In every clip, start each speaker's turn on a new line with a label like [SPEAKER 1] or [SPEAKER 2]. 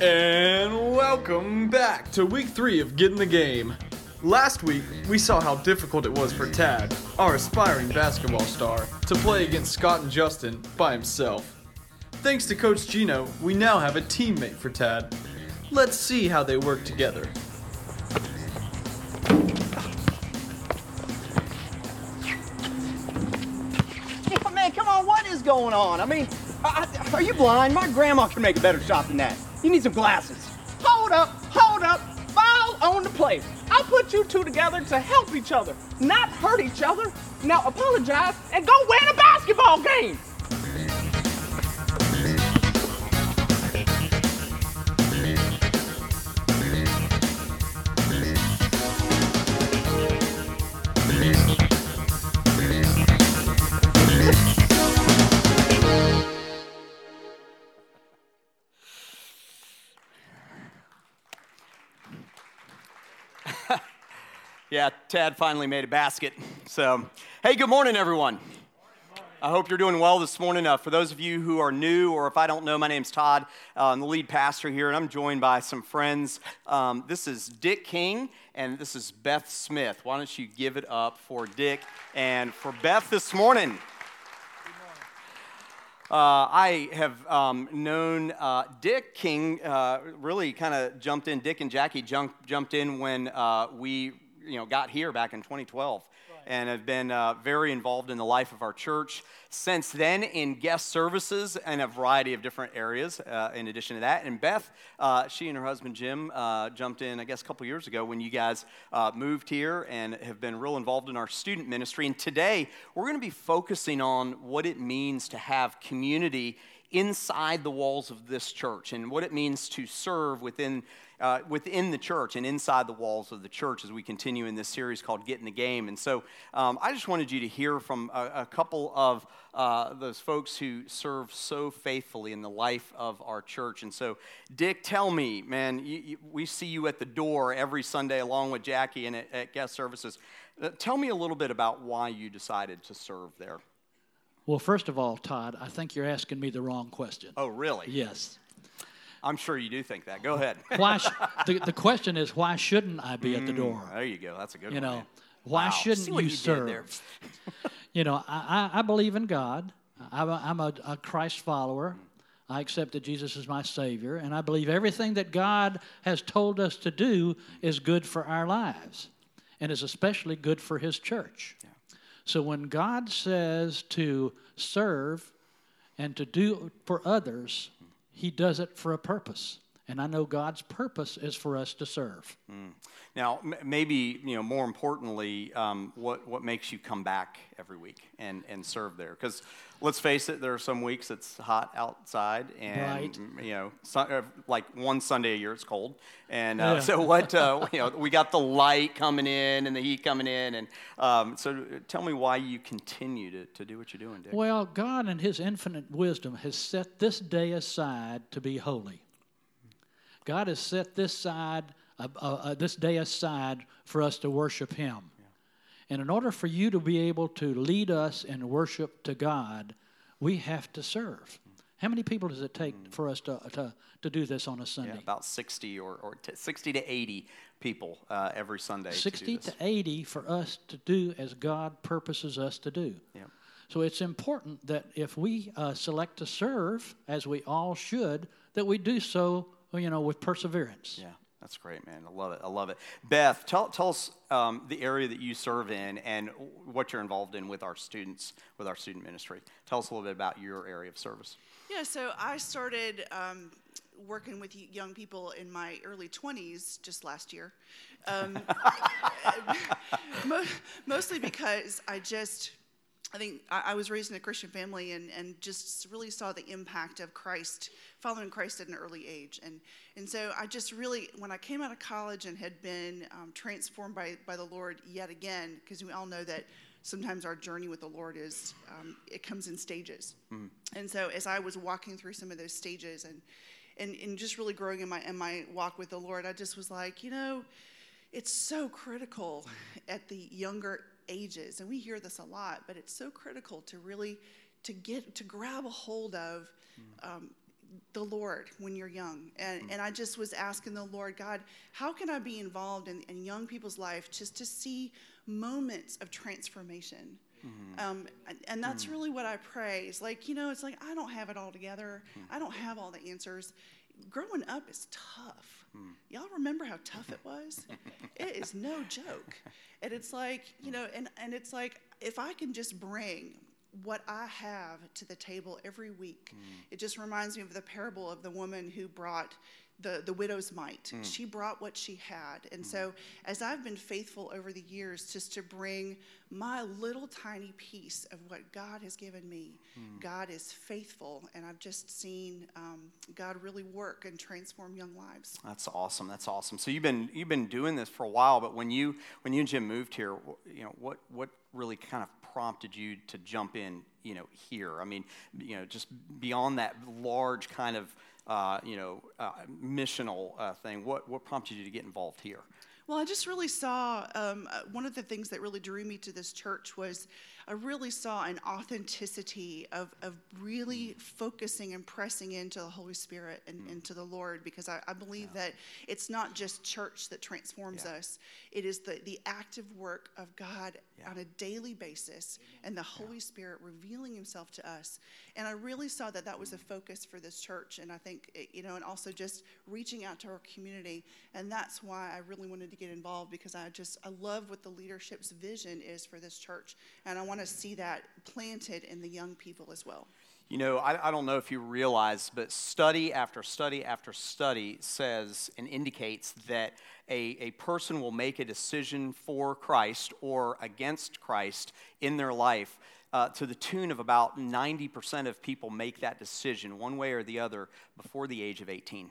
[SPEAKER 1] And welcome back to week three of Get in the Game. Last week, we saw how difficult it was for Tad, our aspiring basketball star, to play against Scott and Justin by himself. Thanks to Coach Gino, we now have a teammate for Tad. Let's see how they work together.
[SPEAKER 2] Man, come on, what is going on? I mean, are you blind? My grandma can make a better shot than that. You need some glasses. Hold up, hold up, foul on the play. I put you two together to help each other, not hurt each other. Now apologize and go win a basketball game.
[SPEAKER 3] Yeah, Tad finally made a basket. So, hey, good morning, everyone. I hope you're doing well this morning. Uh, for those of you who are new, or if I don't know, my name's Todd. Uh, I'm the lead pastor here, and I'm joined by some friends. Um, this is Dick King, and this is Beth Smith. Why don't you give it up for Dick and for Beth this morning? Uh, I have um, known uh, Dick King uh, really kind of jumped in. Dick and Jackie jumped, jumped in when uh, we you know, got here back in 2012 and have been uh, very involved in the life of our church since then in guest services in a variety of different areas uh, in addition to that. And Beth, uh, she and her husband Jim uh, jumped in, I guess, a couple years ago when you guys uh, moved here and have been real involved in our student ministry. And today we're going to be focusing on what it means to have community inside the walls of this church and what it means to serve within uh, within the church and inside the walls of the church as we continue in this series called Get in the Game. And so um, I just wanted you to hear from a, a couple of uh, those folks who serve so faithfully in the life of our church. And so, Dick, tell me, man, you, you, we see you at the door every Sunday along with Jackie and at, at guest services. Uh, tell me a little bit about why you decided to serve there.
[SPEAKER 4] Well, first of all, Todd, I think you're asking me the wrong question.
[SPEAKER 3] Oh, really?
[SPEAKER 4] Yes.
[SPEAKER 3] I'm sure you do think that. Go ahead.
[SPEAKER 4] Why? Sh- the, the question is, why shouldn't I be at the mm, door?
[SPEAKER 3] There you go. That's a good
[SPEAKER 4] You
[SPEAKER 3] one.
[SPEAKER 4] know,
[SPEAKER 3] man.
[SPEAKER 4] why
[SPEAKER 3] Wow.
[SPEAKER 4] shouldn't you
[SPEAKER 3] did
[SPEAKER 4] serve?
[SPEAKER 3] there?
[SPEAKER 4] You know, I, I, I believe in God. I'm a, I'm a, a Christ follower. I accept that Jesus is my Savior, and I believe everything that God has told us to do is good for our lives, and is especially good for His church. So when God says to serve and to do for others, He does it for a purpose. And I know God's purpose is for us to serve.
[SPEAKER 3] Now, m- maybe you know more importantly, um, what what makes you come back every week and and serve there? Because let's face it, there are some weeks it's hot outside, and
[SPEAKER 4] Right.
[SPEAKER 3] you know, su- uh, like one Sunday a year it's cold, and uh,
[SPEAKER 4] Yeah.
[SPEAKER 3] so what? Uh, you know, we got the light coming in and the heat coming in, and um, so tell me why you continue to, to do what you're doing, Dick.
[SPEAKER 4] Well, God, in His infinite wisdom, has set this day aside to be holy. God has set this side, uh, uh, uh, this day aside for us to worship Him. And in order for you to be able to lead us in worship to God, we have to serve. How many people does it take for us to, to, to do this on a Sunday?
[SPEAKER 3] Yeah, about 60 or, or t- 60 to 80 people uh, every Sunday. to do
[SPEAKER 4] 60
[SPEAKER 3] this.
[SPEAKER 4] to 80 for us to do as God purposes us to do.
[SPEAKER 3] Yeah.
[SPEAKER 4] So it's important that if we uh, select to serve, as we all should, that we do so, you know, with perseverance.
[SPEAKER 3] Yeah, that's great, man. I love it. I love it. Beth, tell, tell us um, the area that you serve in and what you're involved in with our students, with our student ministry. Tell us a little bit about your area of service.
[SPEAKER 5] Yeah, so I started um, working with young people in my early 20s just last year. Um, mostly because I just, I think I, I was raised in a Christian family and, and just really saw the impact of Christ, following Christ at an early age. And, and so I just really, when I came out of college and had been um, transformed by, by the Lord yet again, because we all know that sometimes our journey with the Lord is, um, it comes in stages. And so as I was walking through some of those stages and, and, and just really growing in my, in my walk with the Lord, I just was like, you know, it's so critical at the younger ages, and we hear this a lot, but it's so critical to really to get to grab a hold of um, the Lord when you're young. And,
[SPEAKER 3] Mm.
[SPEAKER 5] and I just was asking the Lord, God, how can I be involved in, in young people's life just to see moments of transformation?
[SPEAKER 3] Mm-hmm.
[SPEAKER 5] Um, and, and that's
[SPEAKER 3] Mm.
[SPEAKER 5] really what I pray. Is like, you know, it's like I don't have it all together.
[SPEAKER 3] Mm.
[SPEAKER 5] I don't have all the answers. Growing up is tough.
[SPEAKER 3] Mm.
[SPEAKER 5] Y'all remember how tough it was? it is no joke. And it's like, you know, and, and it's like if I can just bring what I have to the table every week, it just reminds me of the parable of the woman who brought the, the widow's mite. Mm. She brought what she had. And mm. so, as I've been faithful over the years just to bring my little tiny piece of what God has given me, mm. God is faithful. And I've just seen um, God really work and transform young lives.
[SPEAKER 3] That's awesome. That's awesome. So you've been you've been doing this for a while, but when you when you and Jim moved here, you know what what really kind of prompted you to jump in, you know, here? I mean, you know, just beyond that large kind of uh, you know uh, missional uh, thing, what what prompted you to get involved here?
[SPEAKER 5] Well, I just really saw um, uh, one of the things that really drew me to this church was I really saw an authenticity of, of really mm. focusing and pressing into the Holy Spirit and mm. into the Lord because I, I believe that it's not just church that transforms
[SPEAKER 3] Yeah.
[SPEAKER 5] us, it is the, the active work of God
[SPEAKER 3] Yeah.
[SPEAKER 5] on a daily basis and the Holy Spirit revealing Himself to us. And I really saw that that was a mm. focus for this church. And I think, it- you know, and also just reaching out to our community. And that's why I really wanted to get involved because I just, I love what the leadership's vision is for this church. And I want to see that planted in the young people as well.
[SPEAKER 3] You know, I, I don't know if you realize, but study after study after study says and indicates that a, a person will make a decision for Christ or against Christ in their life uh, to the tune of about 90% of people make that decision one way or the other before the age of 18.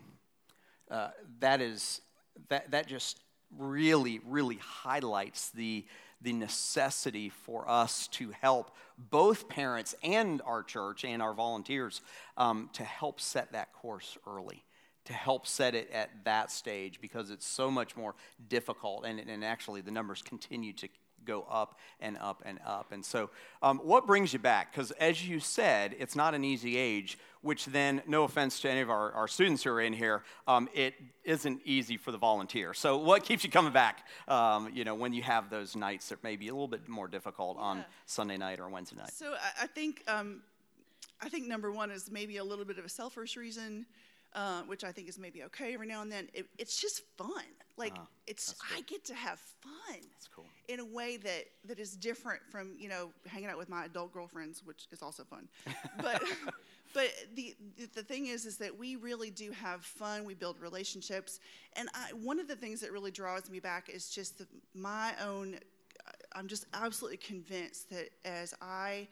[SPEAKER 3] Uh, that is that that just really really highlights the the necessity for us to help both parents and our church and our volunteers um, to help set that course early to help set it at that stage because it's so much more difficult and, and actually the numbers continue to go up and up and up. And so, um, what brings you back? Because as you said, it's not an easy age, which then, no offense to any of our, our students who are in here, um, it isn't easy for the volunteer. So, what keeps you coming back, um, you know, when you have those nights that may be a little bit more difficult on Sunday night or Wednesday night?
[SPEAKER 5] So I, I think um, I think number one is maybe a little bit of a selfish reason, uh, which I think is maybe okay every now and then. It, it's just fun. Like
[SPEAKER 3] Ah,
[SPEAKER 5] it's I get to have fun.
[SPEAKER 3] That's cool.
[SPEAKER 5] In a way that that is different from you know hanging out with my adult girlfriends, which is also fun. But but the the thing is is that we really do have fun. We build relationships, and I, one of the things that really draws me back is just the, my own uh, I'm just absolutely convinced that as I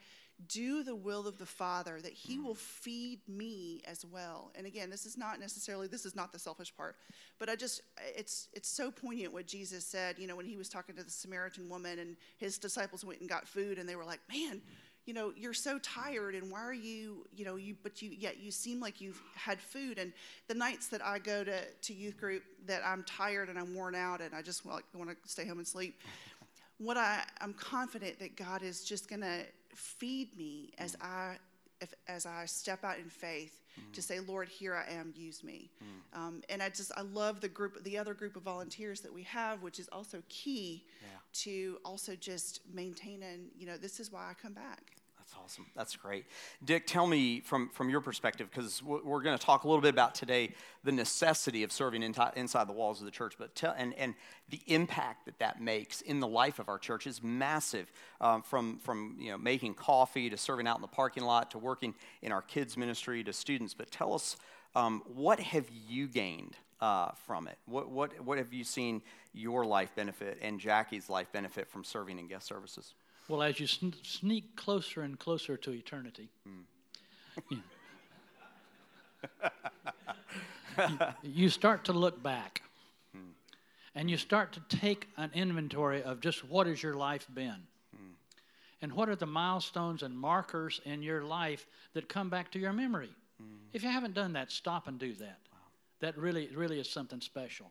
[SPEAKER 5] do the will of the Father, that He will feed me as well. And again, this is not necessarily this is not the selfish part, but I just it's it's so poignant what Jesus said. You know, when He was talking to the Samaritan woman and His disciples went and got food, and they were like, "Man." You know, you're so tired, and why are you, you know, you, but you, yet you seem like you've had food. And the nights that I go to, to youth group, that I'm tired and I'm worn out, and I just like, want to stay home and sleep what I, I'm confident that God is just going to feed me as mm. I if, as I step out in faith mm. to say, Lord, here I am, use me. Mm. Um, and I just I love the group, the other group of volunteers that we have, which is also key
[SPEAKER 3] Yeah.
[SPEAKER 5] to also just maintaining. you know this is why I come back.
[SPEAKER 3] That's awesome. That's great. Dick, tell me from, from your perspective, because we're going to talk a little bit about today the necessity of serving inside the walls of the church, but tell, and, and the impact that that makes in the life of our church is massive. Um, from from you know making coffee to serving out in the parking lot to working in our kids ministry to students. But tell us, um, what have you gained uh, from it? What what what have you seen your life benefit and Jackie's life benefit from serving in guest services?
[SPEAKER 4] Well, as you sn- sneak closer and closer to eternity, hmm. you, you start to look back. Hmm. And you start to take an inventory of just what has your life been? Hmm. And what are the milestones and markers in your life that come back to your memory. If you haven't done that, stop and do that. That really, really is something special.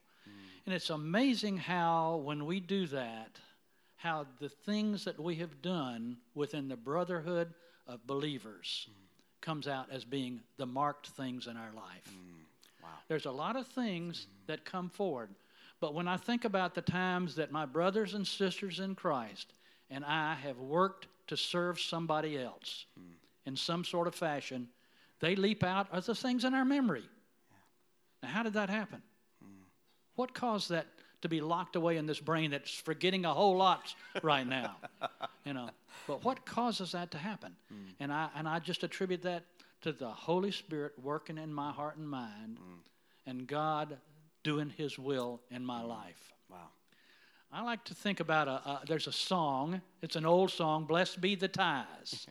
[SPEAKER 4] And it's amazing how, when we do that, how the things that we have done within the brotherhood of believers mm. comes out as being the marked things in our life. Mm.
[SPEAKER 3] Wow.
[SPEAKER 4] There's a lot of things mm. that come forward. But when I think about the times that my brothers and sisters in Christ and I have worked to serve somebody else in some sort of fashion, they leap out as the things in our memory. Now, how did that happen? What caused that to be locked away in this brain that's forgetting a whole lot right now? You know, but what causes that to happen? Hmm. And I and I just attribute that to the Holy Spirit working in my heart and mind, hmm. and God doing His will in my hmm. life.
[SPEAKER 3] Wow.
[SPEAKER 4] I like to think about a, a there's a song. It's an old song. Blessed be the ties.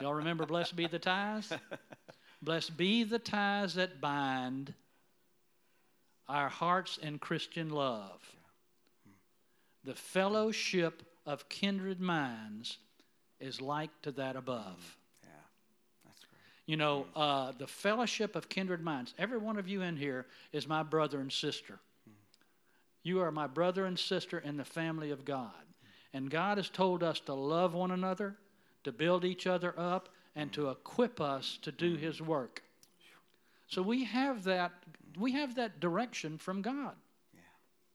[SPEAKER 4] Y'all remember "Blessed be the ties"? Blessed be the ties that bind our hearts and Christian love. The fellowship of kindred minds is like to that above.
[SPEAKER 3] Yeah. That's great.
[SPEAKER 4] You know, uh, the fellowship of kindred minds. Every one of you in here is my brother and sister. You are my brother and sister in the family of God. And God has told us to love one another, to build each other up, and to equip us to do His work. So we have that. We have that direction from God,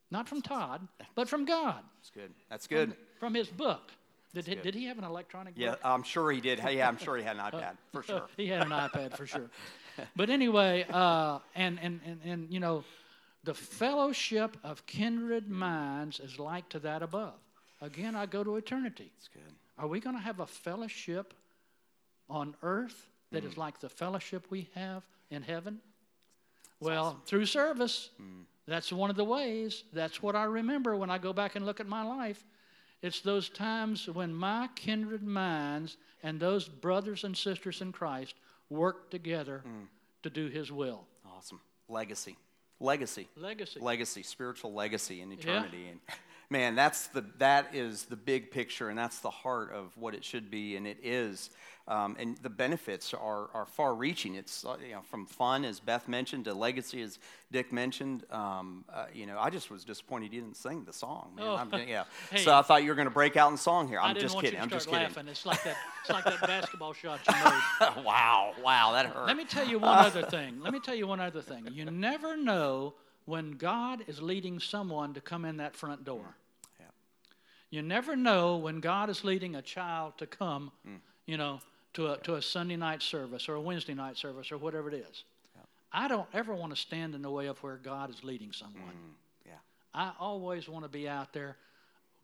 [SPEAKER 4] not from Todd, but from God,
[SPEAKER 3] That's good. That's good.
[SPEAKER 4] from His book. Did, he, did he have an electronic
[SPEAKER 3] Yeah. I'm sure he did. Yeah, I'm sure he had an iPad for sure.
[SPEAKER 4] he had an iPad for sure. But anyway, uh, and, and, and, and, you know, the fellowship of kindred minds is like to that above. Again, I go to eternity.
[SPEAKER 3] That's good.
[SPEAKER 4] Are we going to have a fellowship on earth that is like the fellowship we have in heaven? well, through service. That's one of the ways. That's what I remember when I go back and look at my life. It's those times when my kindred minds and those brothers and sisters in Christ work together mm. to do His will.
[SPEAKER 3] Awesome. Legacy. Legacy.
[SPEAKER 4] Legacy.
[SPEAKER 3] Legacy, spiritual legacy in eternity. And man, that's the that is the big picture and that's the heart of what it should be and it is. Um, and the benefits are, are far reaching. It's uh, you know, from fun, as Beth mentioned, to legacy, as Dick mentioned. Um, uh, you know, I just was disappointed you didn't sing the song. Man.
[SPEAKER 4] Oh.
[SPEAKER 3] I'm, yeah.
[SPEAKER 4] Hey.
[SPEAKER 3] So I thought you were going to break out in song here. I'm
[SPEAKER 4] I
[SPEAKER 3] just kidding. I'm just
[SPEAKER 4] start
[SPEAKER 3] kidding.
[SPEAKER 4] It's like that. It's like that basketball shot you made.
[SPEAKER 3] wow, wow, that hurt.
[SPEAKER 4] Let me tell you one other thing. Let me tell you one other thing. You never know when God is leading someone to come in that front door.
[SPEAKER 3] Yeah.
[SPEAKER 4] You never know when God is leading a child to come, you know, to a, to a Sunday night service or a Wednesday night service or whatever it is. I don't ever want to stand in the way of where God is leading someone.
[SPEAKER 3] yeah,
[SPEAKER 4] I always want to be out there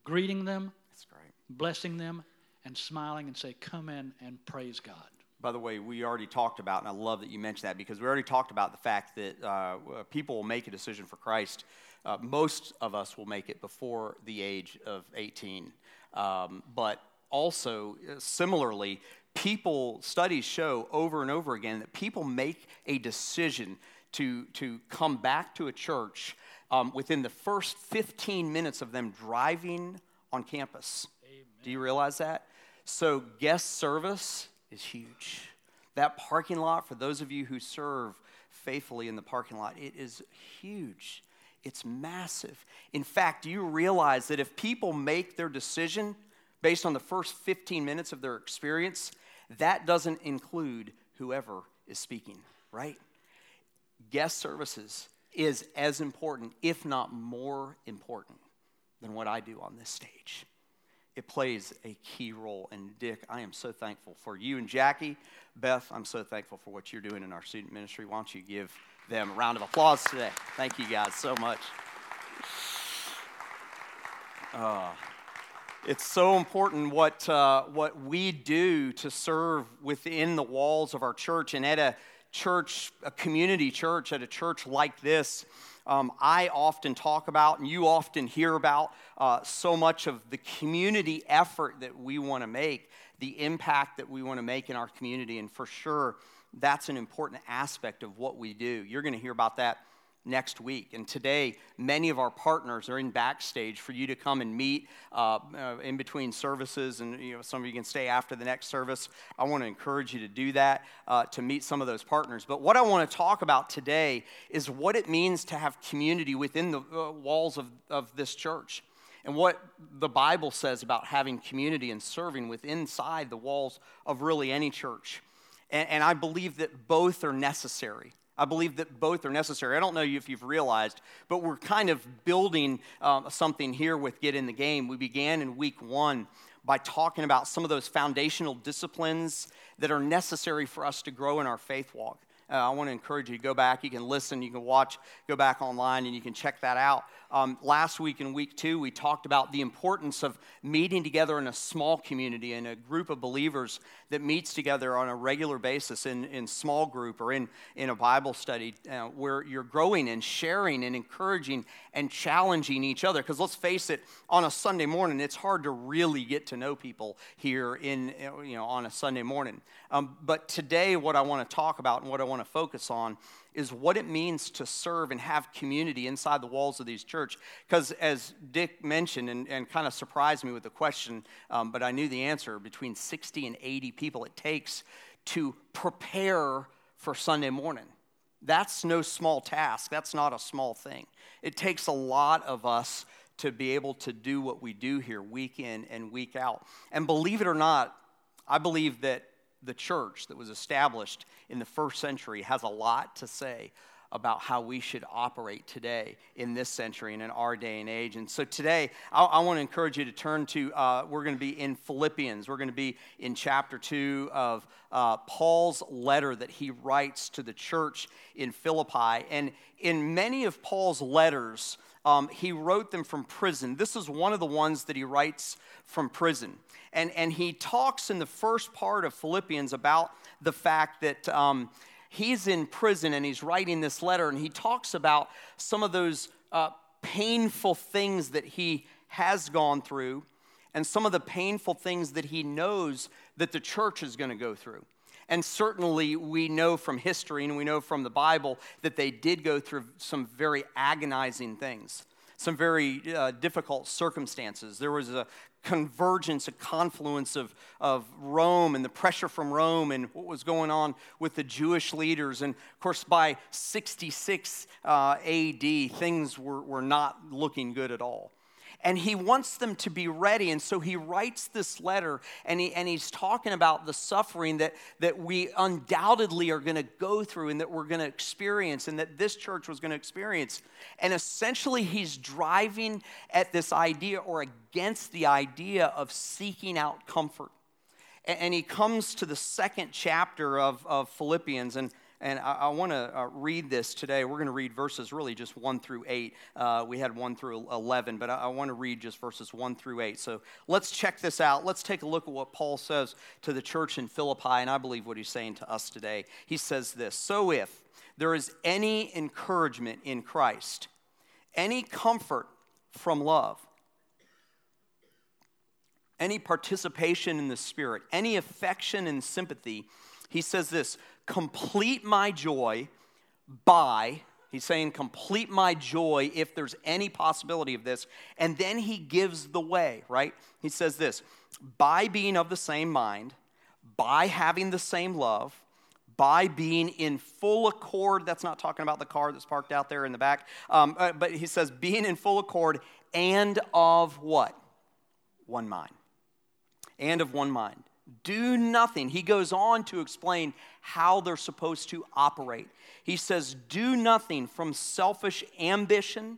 [SPEAKER 4] greeting them,
[SPEAKER 3] that's great.
[SPEAKER 4] blessing them, and smiling and say, Come in and praise God.
[SPEAKER 3] By the way, we already talked about, and I love that you mentioned that because we already talked about the fact that uh, people will make a decision for Christ. Uh, most of us will make it before the age of 18. Um, but also, uh, similarly, people, studies show over and over again that people make a decision to, to come back to a church um, within the first 15 minutes of them driving on campus. Do you realize that? So, guest service is huge. That parking lot, for those of you who serve faithfully in the parking lot, it is huge. It's massive. In fact, you realize that if people make their decision based on the first 15 minutes of their experience, that doesn't include whoever is speaking, right? Guest services is as important, if not more important, than what I do on this stage it plays a key role. And Dick, I am so thankful for you and Jackie. Beth, I'm so thankful for what you're doing in our student ministry. Why don't you give them a round of applause today? Thank you guys so much. Uh, it's so important what, uh, what we do to serve within the walls of our church and at a church, a community church, at a church like this. Um, I often talk about, and you often hear about, uh, so much of the community effort that we want to make, the impact that we want to make in our community. And for sure, that's an important aspect of what we do. You're going to hear about that next week. And today, many of our partners are in backstage for you to come and meet uh, uh, in between services. And you know, some of you can stay after the next service. I want to encourage you to do that, uh, to meet some of those partners. But what I want to talk about today is what it means to have community within the uh, walls of, of this church. And what the Bible says about having community and serving within inside the walls of really any church. And, and I believe that both are necessary. I believe that both are necessary. I don't know if you've realized, but we're kind of building um, something here with Get in the Game. We began in week one by talking about some of those foundational disciplines that are necessary for us to grow in our faith walk. Uh, I want to encourage you to go back. You can listen, you can watch, go back online, and you can check that out. Um, last week in week two, we talked about the importance of meeting together in a small community, in a group of believers that meets together on a regular basis in, in small group or in, in a Bible study uh, where you're growing and sharing and encouraging and challenging each other. Because let's face it, on a Sunday morning, it's hard to really get to know people here in, you know, on a Sunday morning. Um, but today, what I want to talk about and what I want to focus on is what it means to serve and have community inside the walls of these church. Because as Dick mentioned and, and kind of surprised me with the question, um, but I knew the answer between 60 and 80 people it takes to prepare for Sunday morning. That's no small task. That's not a small thing. It takes a lot of us to be able to do what we do here week in and week out. And believe it or not, I believe that the church that was established in the first century has a lot to say about how we should operate today in this century and in our day and age. And so today, I, I want to encourage you to turn to, uh, we're going to be in Philippians. We're going to be in chapter 2 of uh, Paul's letter that he writes to the church in Philippi. And in many of Paul's letters, um, he wrote them from prison. This is one of the ones that he writes from prison. And, and he talks in the first part of Philippians about the fact that um, he's in prison and he's writing this letter, and he talks about some of those uh, painful things that he has gone through and some of the painful things that he knows that the church is going to go through. And certainly, we know from history and we know from the Bible that they did go through some very agonizing things, some very uh, difficult circumstances. There was a convergence, a confluence of, of Rome and the pressure from Rome and what was going on with the Jewish leaders. And of course, by 66 uh, AD, things were, were not looking good at all and he wants them to be ready. And so he writes this letter and, he, and he's talking about the suffering that, that we undoubtedly are going to go through and that we're going to experience and that this church was going to experience. And essentially, he's driving at this idea or against the idea of seeking out comfort. And, and he comes to the second chapter of, of Philippians and and I, I want to uh, read this today. We're going to read verses really just 1 through 8. Uh, we had 1 through 11, but I, I want to read just verses 1 through 8. So let's check this out. Let's take a look at what Paul says to the church in Philippi, and I believe what he's saying to us today. He says this So if there is any encouragement in Christ, any comfort from love, any participation in the Spirit, any affection and sympathy, he says this complete my joy by, he's saying, complete my joy if there's any possibility of this. And then he gives the way, right? He says this by being of the same mind, by having the same love, by being in full accord. That's not talking about the car that's parked out there in the back. Um, uh, but he says, being in full accord and of what? One mind. And of one mind. Do nothing. He goes on to explain how they're supposed to operate. He says, Do nothing from selfish ambition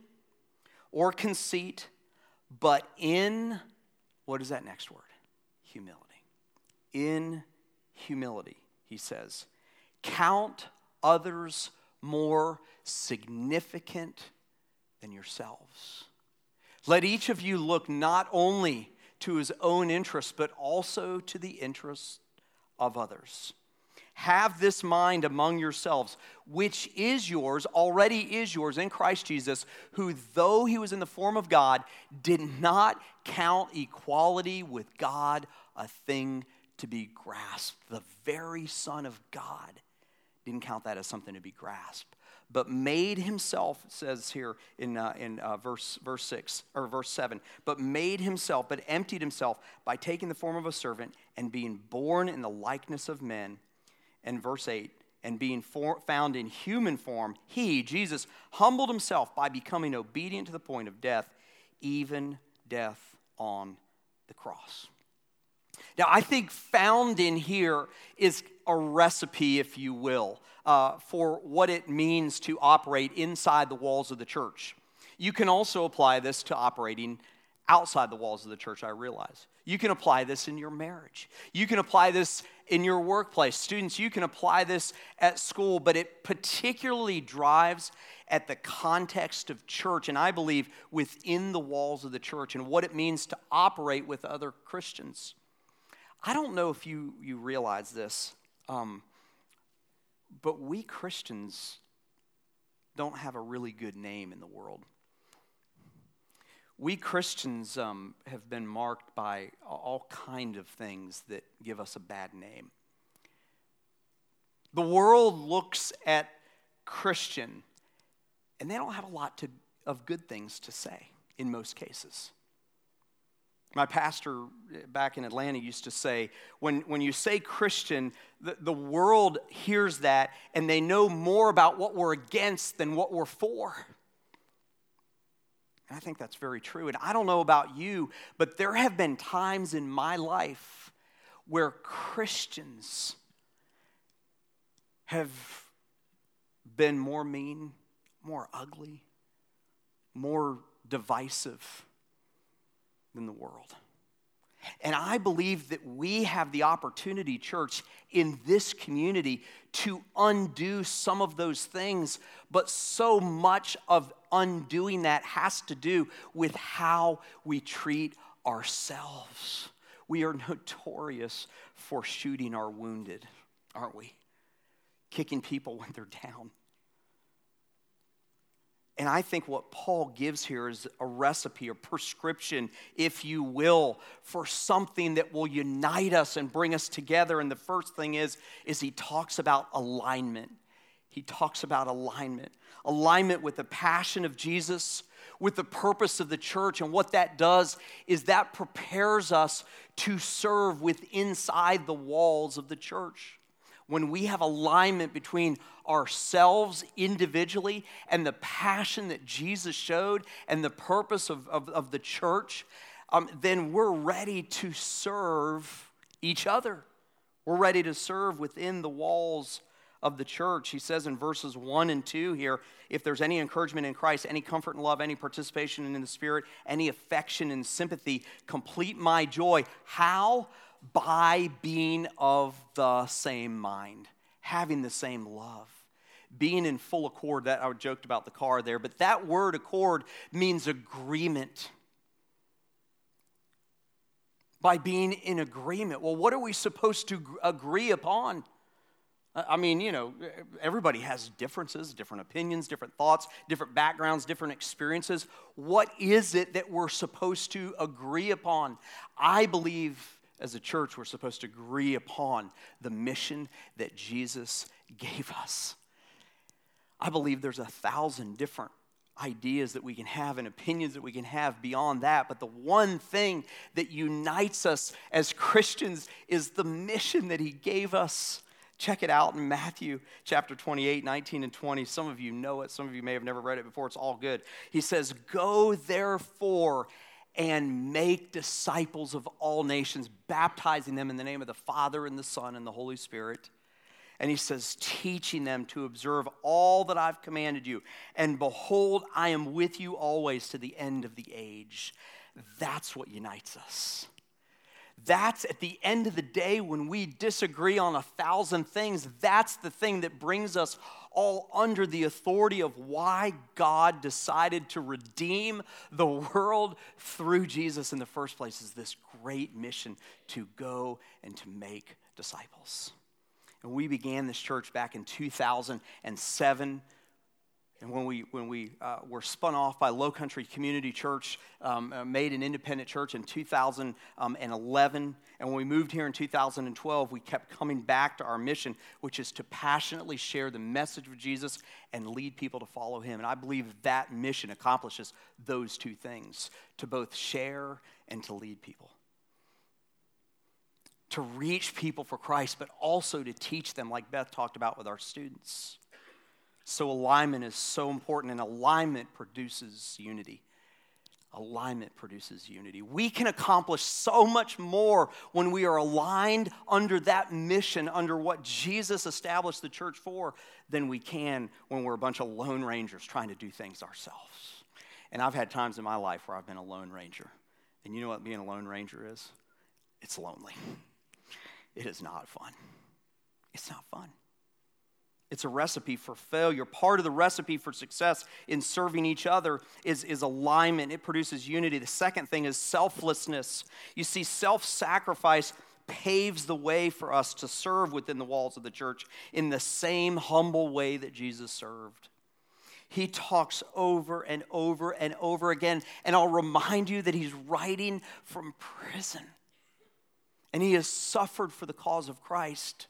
[SPEAKER 3] or conceit, but in, what is that next word? Humility. In humility, he says, count others more significant than yourselves. Let each of you look not only to his own interests, but also to the interests of others. Have this mind among yourselves, which is yours, already is yours in Christ Jesus, who, though he was in the form of God, did not count equality with God a thing to be grasped. The very Son of God didn't count that as something to be grasped but made himself, says here in, uh, in uh, verse, verse 6 or verse 7, but made himself, but emptied himself by taking the form of a servant and being born in the likeness of men. And verse 8, and being for, found in human form, he, Jesus, humbled himself by becoming obedient to the point of death, even death on the cross. Now, I think found in here is a recipe, if you will, uh, for what it means to operate inside the walls of the church. You can also apply this to operating outside the walls of the church, I realize. You can apply this in your marriage. You can apply this in your workplace. Students, you can apply this at school, but it particularly drives at the context of church, and I believe within the walls of the church and what it means to operate with other Christians. I don't know if you, you realize this, um, but we Christians don't have a really good name in the world we Christians um, have been marked by all kind of things that give us a bad name. The world looks at Christian, and they don't have a lot to, of good things to say in most cases. My pastor back in Atlanta used to say, when, when you say Christian, the, the world hears that and they know more about what we're against than what we're for. And I think that's very true. And I don't know about you, but there have been times in my life where Christians have been more mean, more ugly, more divisive than the world. And I believe that we have the opportunity, church, in this community to undo some of those things, but so much of undoing that has to do with how we treat ourselves. We are notorious for shooting our wounded, aren't we? Kicking people when they're down. And I think what Paul gives here is a recipe, a prescription, if you will, for something that will unite us and bring us together. And the first thing is, is he talks about alignment. He talks about alignment. Alignment with the passion of Jesus, with the purpose of the church. And what that does is that prepares us to serve with inside the walls of the church when we have alignment between ourselves individually and the passion that Jesus showed and the purpose of, of, of the church, um, then we're ready to serve each other. We're ready to serve within the walls of the church. He says in verses 1 and 2 here if there's any encouragement in Christ, any comfort and love, any participation in the Spirit, any affection and sympathy, complete my joy. How? By being of the same mind, having the same love, being in full accord. That I joked about the car there, but that word accord means agreement. By being in agreement. Well, what are we supposed to agree upon? I mean, you know, everybody has differences, different opinions, different thoughts, different backgrounds, different experiences. What is it that we're supposed to agree upon? I believe as a church, we're supposed to agree upon the mission that Jesus gave us. I believe there's a thousand different ideas that we can have and opinions that we can have beyond that. But the one thing that unites us as Christians is the mission that He gave us. Check it out in Matthew chapter 28, 19 and 20. Some of you know it, some of you may have never read it before. It's all good. He says, Go therefore and make disciples of all nations, baptizing them in the name of the Father and the Son and the Holy Spirit. And he says, teaching them to observe all that I've commanded you. And behold, I am with you always to the end of the age. That's what unites us. That's at the end of the day when we disagree on a thousand things, that's the thing that brings us all under the authority of why God decided to redeem the world through Jesus in the first place is this great mission to go and to make disciples. And we began this church back in 2007 and when we, when we uh, were spun off by Low Country Community Church, um, uh, made an independent church in 2011, and when we moved here in 2012, we kept coming back to our mission, which is to passionately share the message of Jesus and lead people to follow him. And I believe that mission accomplishes those two things to both share and to lead people. To reach people for Christ, but also to teach them, like Beth talked about with our students. So, alignment is so important, and alignment produces unity. Alignment produces unity. We can accomplish so much more when we are aligned under that mission, under what Jesus established the church for, than we can when we're a bunch of lone rangers trying to do things ourselves. And I've had times in my life where I've been a lone ranger. And you know what being a lone ranger is? It's lonely. It is not fun. It's not fun. It's a recipe for failure. Part of the recipe for success in serving each other is, is alignment, it produces unity. The second thing is selflessness. You see, self sacrifice paves the way for us to serve within the walls of the church in the same humble way that Jesus served. He talks over and over and over again, and I'll remind you that he's writing from prison. And he has suffered for the cause of Christ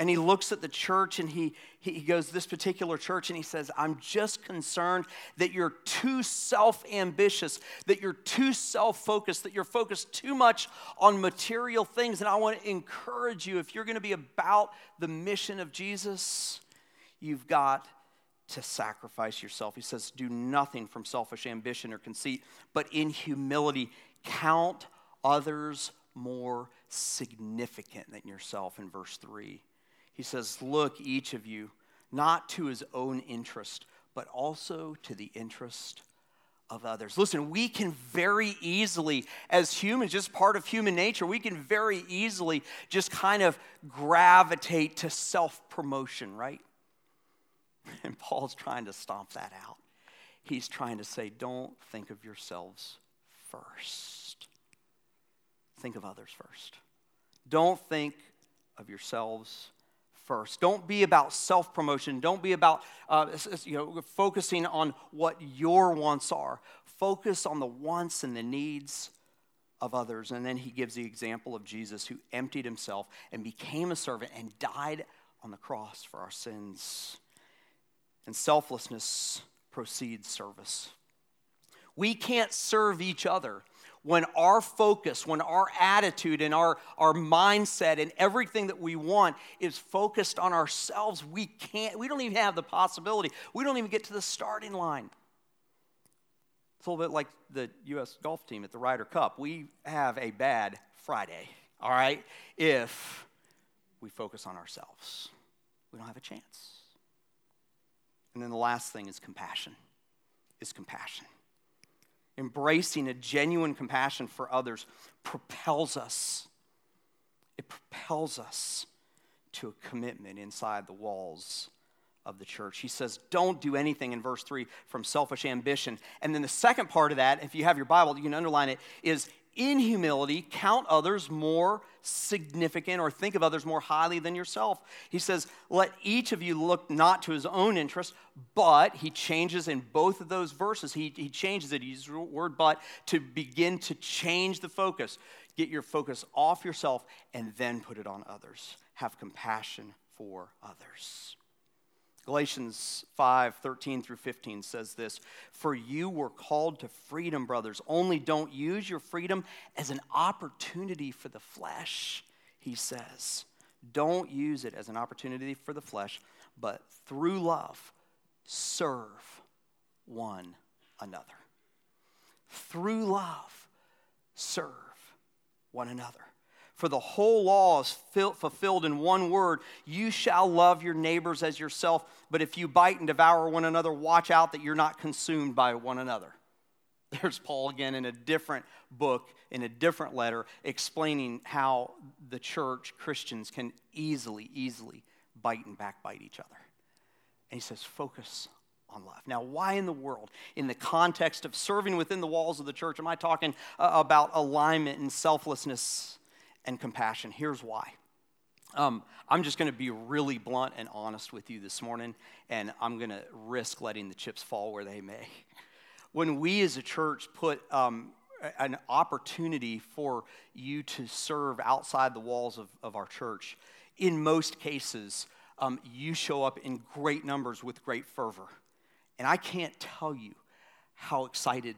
[SPEAKER 3] and he looks at the church and he, he goes, This particular church, and he says, I'm just concerned that you're too self ambitious, that you're too self focused, that you're focused too much on material things. And I want to encourage you if you're going to be about the mission of Jesus, you've got to sacrifice yourself. He says, Do nothing from selfish ambition or conceit, but in humility, count others more significant than yourself in verse 3. He says, Look, each of you, not to his own interest, but also to the interest of others. Listen, we can very easily, as humans, just part of human nature, we can very easily just kind of gravitate to self promotion, right? And Paul's trying to stomp that out. He's trying to say, don't think of yourselves first. Think of others first. Don't think of yourselves first. Don't be about self promotion. Don't be about uh, you know, focusing on what your wants are. Focus on the wants and the needs of others. And then he gives the example of Jesus who emptied himself and became a servant and died on the cross for our sins. And selflessness proceeds service. We can't serve each other when our focus, when our attitude and our, our mindset and everything that we want is focused on ourselves, we can't, we don't even have the possibility. We don't even get to the starting line. It's a little bit like the U.S. golf team at the Ryder Cup. We have a bad Friday, all right, if we focus on ourselves. We don't have a chance. And then the last thing is compassion. Is compassion embracing a genuine compassion for others propels us. It propels us to a commitment inside the walls of the church. He says, Don't do anything in verse 3 from selfish ambition. And then the second part of that, if you have your Bible, you can underline it, is in humility, count others more significant or think of others more highly than yourself. He says, Let each of you look not to his own interest, but he changes in both of those verses. He, he changes it, he uses the word but to begin to change the focus. Get your focus off yourself and then put it on others. Have compassion for others. Galatians 5 13 through 15 says this For you were called to freedom, brothers. Only don't use your freedom as an opportunity for the flesh, he says. Don't use it as an opportunity for the flesh, but through love, serve one another. Through love, serve one another. For the whole law is fulfilled in one word you shall love your neighbors as yourself. But if you bite and devour one another, watch out that you're not consumed by one another. There's Paul again in a different book, in a different letter, explaining how the church, Christians, can easily, easily bite and backbite each other. And he says, focus on love. Now, why in the world, in the context of serving within the walls of the church, am I talking uh, about alignment and selflessness? And compassion. Here's why. Um, I'm just going to be really blunt and honest with you this morning, and I'm going to risk letting the chips fall where they may. When we as a church put um, an opportunity for you to serve outside the walls of, of our church, in most cases, um, you show up in great numbers with great fervor. And I can't tell you how excited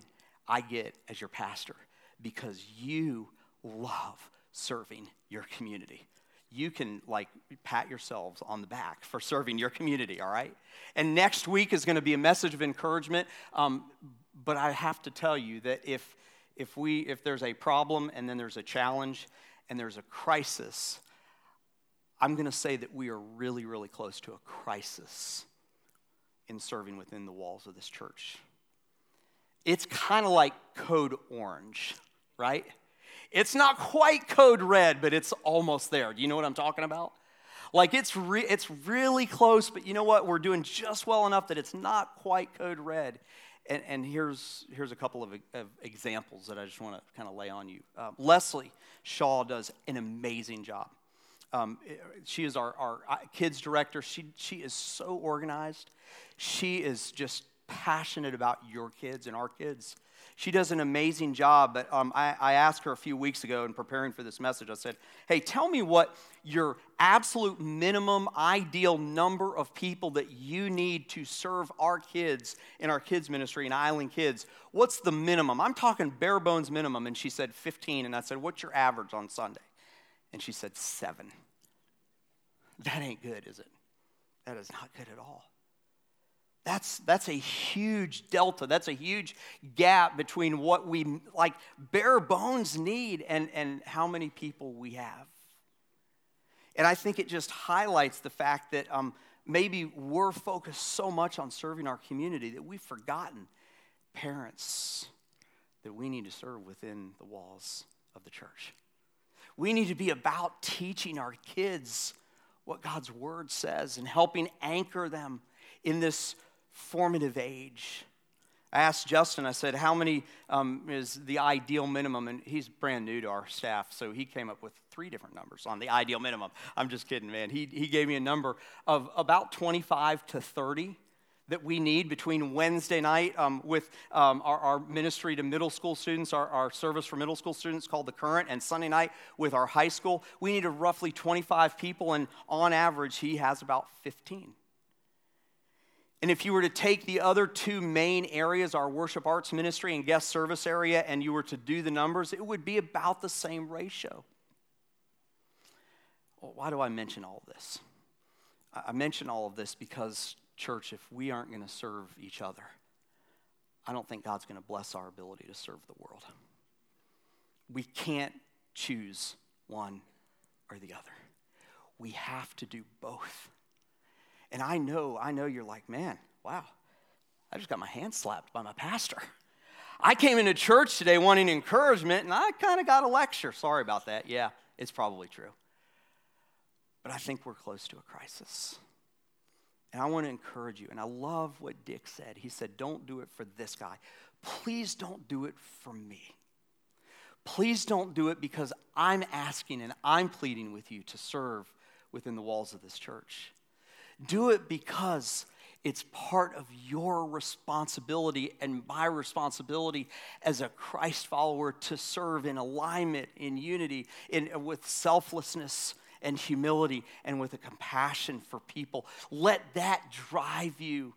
[SPEAKER 3] I get as your pastor because you love serving your community. You can like pat yourselves on the back for serving your community, all right? And next week is going to be a message of encouragement. Um, but I have to tell you that if, if, we, if there's a problem and then there's a challenge and there's a crisis, I'm going to say that we are really, really close to a crisis in serving within the walls of this church. It's kind of like code orange, right? It's not quite code red, but it's almost there. Do you know what I'm talking about? Like it's re- it's really close, but you know what? We're doing just well enough that it's not quite code red. And, and here's here's a couple of, of examples that I just want to kind of lay on you. Uh, Leslie Shaw does an amazing job. Um, she is our, our uh, kids director. She she is so organized. She is just passionate about your kids and our kids. She does an amazing job, but um, I, I asked her a few weeks ago in preparing for this message, I said, Hey, tell me what your absolute minimum ideal number of people that you need to serve our kids in our kids ministry in Island Kids. What's the minimum? I'm talking bare bones minimum. And she said 15. And I said, What's your average on Sunday? And she said, Seven. That ain't good, is it? That is not good at all. That's, that's a huge delta. That's a huge gap between what we like bare bones need and, and how many people we have. And I think it just highlights the fact that um, maybe we're focused so much on serving our community that we've forgotten parents that we need to serve within the walls of the church. We need to be about teaching our kids what God's word says and helping anchor them in this formative age. I asked Justin, I said, how many um, is the ideal minimum? And he's brand new to our staff, so he came up with three different numbers on the ideal minimum. I'm just kidding, man. He, he gave me a number of about 25 to 30 that we need between Wednesday night um, with um, our, our, ministry to middle school students, our, our, service for middle school students called The Current, and Sunday night with our high school. We needed roughly 25 people, and on average, he has about 15. And if you were to take the other two main areas, our worship arts ministry and guest service area, and you were to do the numbers, it would be about the same ratio. Well, why do I mention all of this? I mention all of this because, church, if we aren't going to serve each other, I don't think God's going to bless our ability to serve the world. We can't choose one or the other. We have to do both. And I know, I know you're like, man, wow, I just got my hand slapped by my pastor. I came into church today wanting encouragement, and I kind of got a lecture. Sorry about that. Yeah, it's probably true. But I think we're close to a crisis. And I want to encourage you. And I love what Dick said. He said, Don't do it for this guy. Please don't do it for me. Please don't do it because I'm asking and I'm pleading with you to serve within the walls of this church. Do it because it's part of your responsibility and my responsibility as a Christ follower to serve in alignment, in unity, in, with selflessness and humility, and with a compassion for people. Let that drive you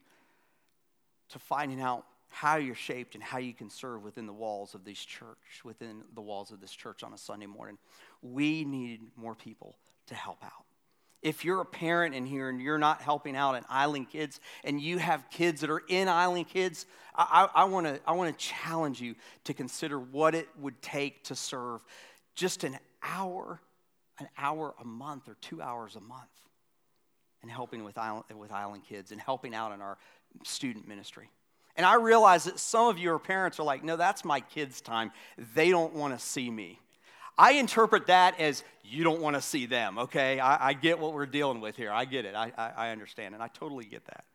[SPEAKER 3] to finding out how you're shaped and how you can serve within the walls of this church, within the walls of this church on a Sunday morning. We need more people to help out if you're a parent in here and you're not helping out at Island Kids and you have kids that are in Island Kids, I, I, I want to I wanna challenge you to consider what it would take to serve just an hour, an hour a month or two hours a month and helping with Island, with Island Kids and helping out in our student ministry. And I realize that some of your parents are like, no, that's my kids' time. They don't want to see me. I interpret that as you don't want to see them, okay? I, I, get what we're dealing with here. I get it. I, I, I understand, and I totally get that.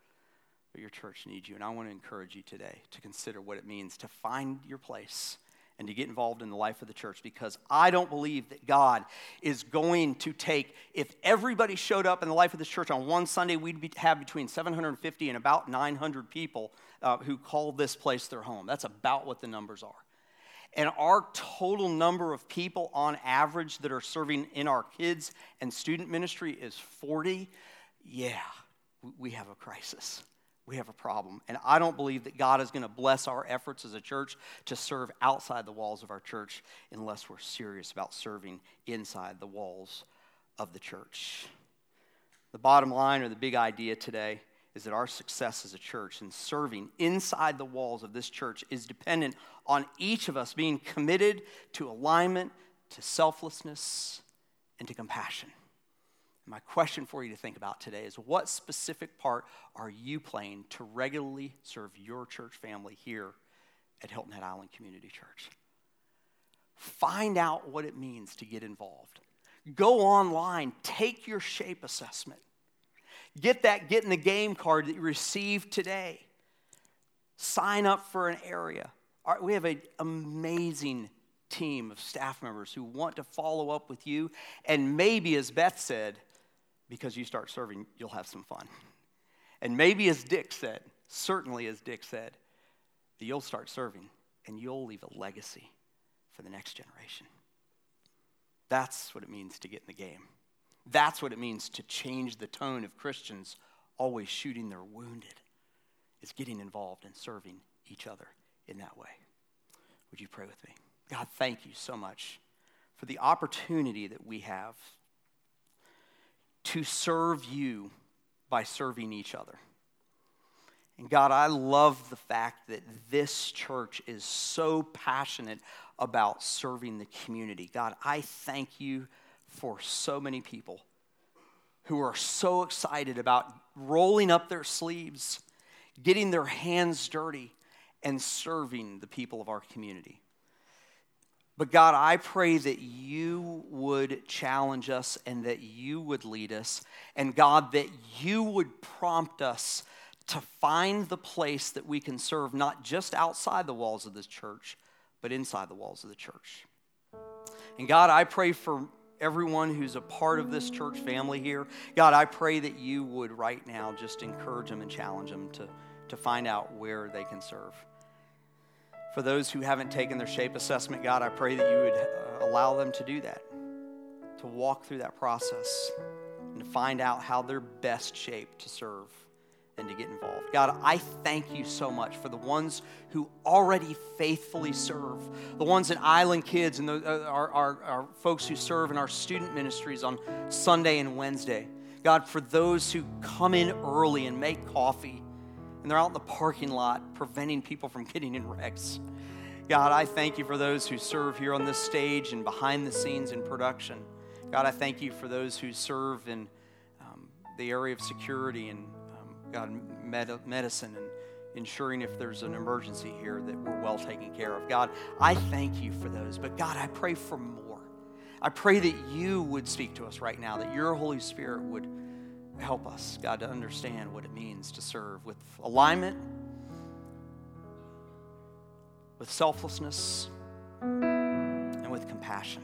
[SPEAKER 3] But your church needs you, and I want to encourage you today to consider what it means to find your place and to get involved in the life of the church because I don't believe that God is going to take, if everybody showed up in the life of this church on one Sunday, we'd be, have between 750 and about 900 people uh, who call this place their home. That's about what the numbers are and our total number of people on average that are serving in our kids and student ministry is 40, yeah, we have a crisis. We have a problem. And I don't believe that God is going to bless our efforts as a church to serve outside the walls of our church unless we're serious about serving inside the walls of the church. The bottom line or the big idea today is that our success as a church and serving inside the walls of this church is dependent on each of us being committed to alignment, to selflessness, and to compassion. My question for you to think about today is what specific part are you playing to regularly serve your church family here at Hilton Head Island Community Church? Find out what it means to get involved. Go online, take your shape assessment. Get that get in the game card that you received today. Sign up for an area. We have an amazing team of staff members who want to follow up with you. And maybe, as Beth said, because you start serving, you'll have some fun. And maybe, as Dick said, certainly as Dick said, that you'll start serving and you'll leave a legacy for the next generation. That's what it means to get in the game. That's what it means to change the tone of Christians always shooting their wounded, is getting involved and serving each other in that way. Would you pray with me? God, thank you so much for the opportunity that we have to serve you by serving each other. And God, I love the fact that this church is so passionate about serving the community. God, I thank you for so many people who are so excited about rolling up their sleeves, getting their hands dirty, and serving the people of our community. But God, I pray that you would challenge us and that you would lead us. And God, that you would prompt us to find the place that we can serve, not just outside the walls of this church, but inside the walls of the church. And God, I pray for everyone who's a part of this church family here. God, I pray that you would right now just encourage them and challenge them to, to find out where they can serve. For those who haven't taken their shape assessment, God, I pray that you would uh, allow them to do that, to walk through that process, and to find out how they're best shaped to serve and to get involved. God, I thank you so much for the ones who already faithfully serve, the ones in Island Kids and the, uh, our, our, our folks who serve in our student ministries on Sunday and Wednesday. God, for those who come in early and make coffee and they're out in the parking lot preventing people from getting in wrecks. God, I thank you for those who serve here on this stage and behind the scenes in production. God, I thank you for those who serve in um, the area of security and, God, med- medicine and ensuring if there's an emergency here that we're well taken care of. God, I thank you for those. But God, I pray for more. I pray that you would speak to us right now, that your Holy Spirit would help us, God, to understand what it means to serve with alignment, with selflessness, and with compassion.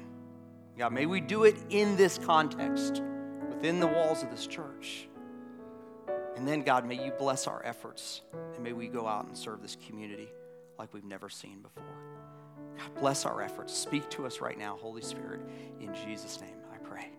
[SPEAKER 3] God, may we do it in this context, within the walls of this church. And then, God, may you bless our efforts, and may we go out and serve this community like we've never seen before. God, bless our efforts. Speak to us right now, Holy Spirit. In Jesus' name, I pray.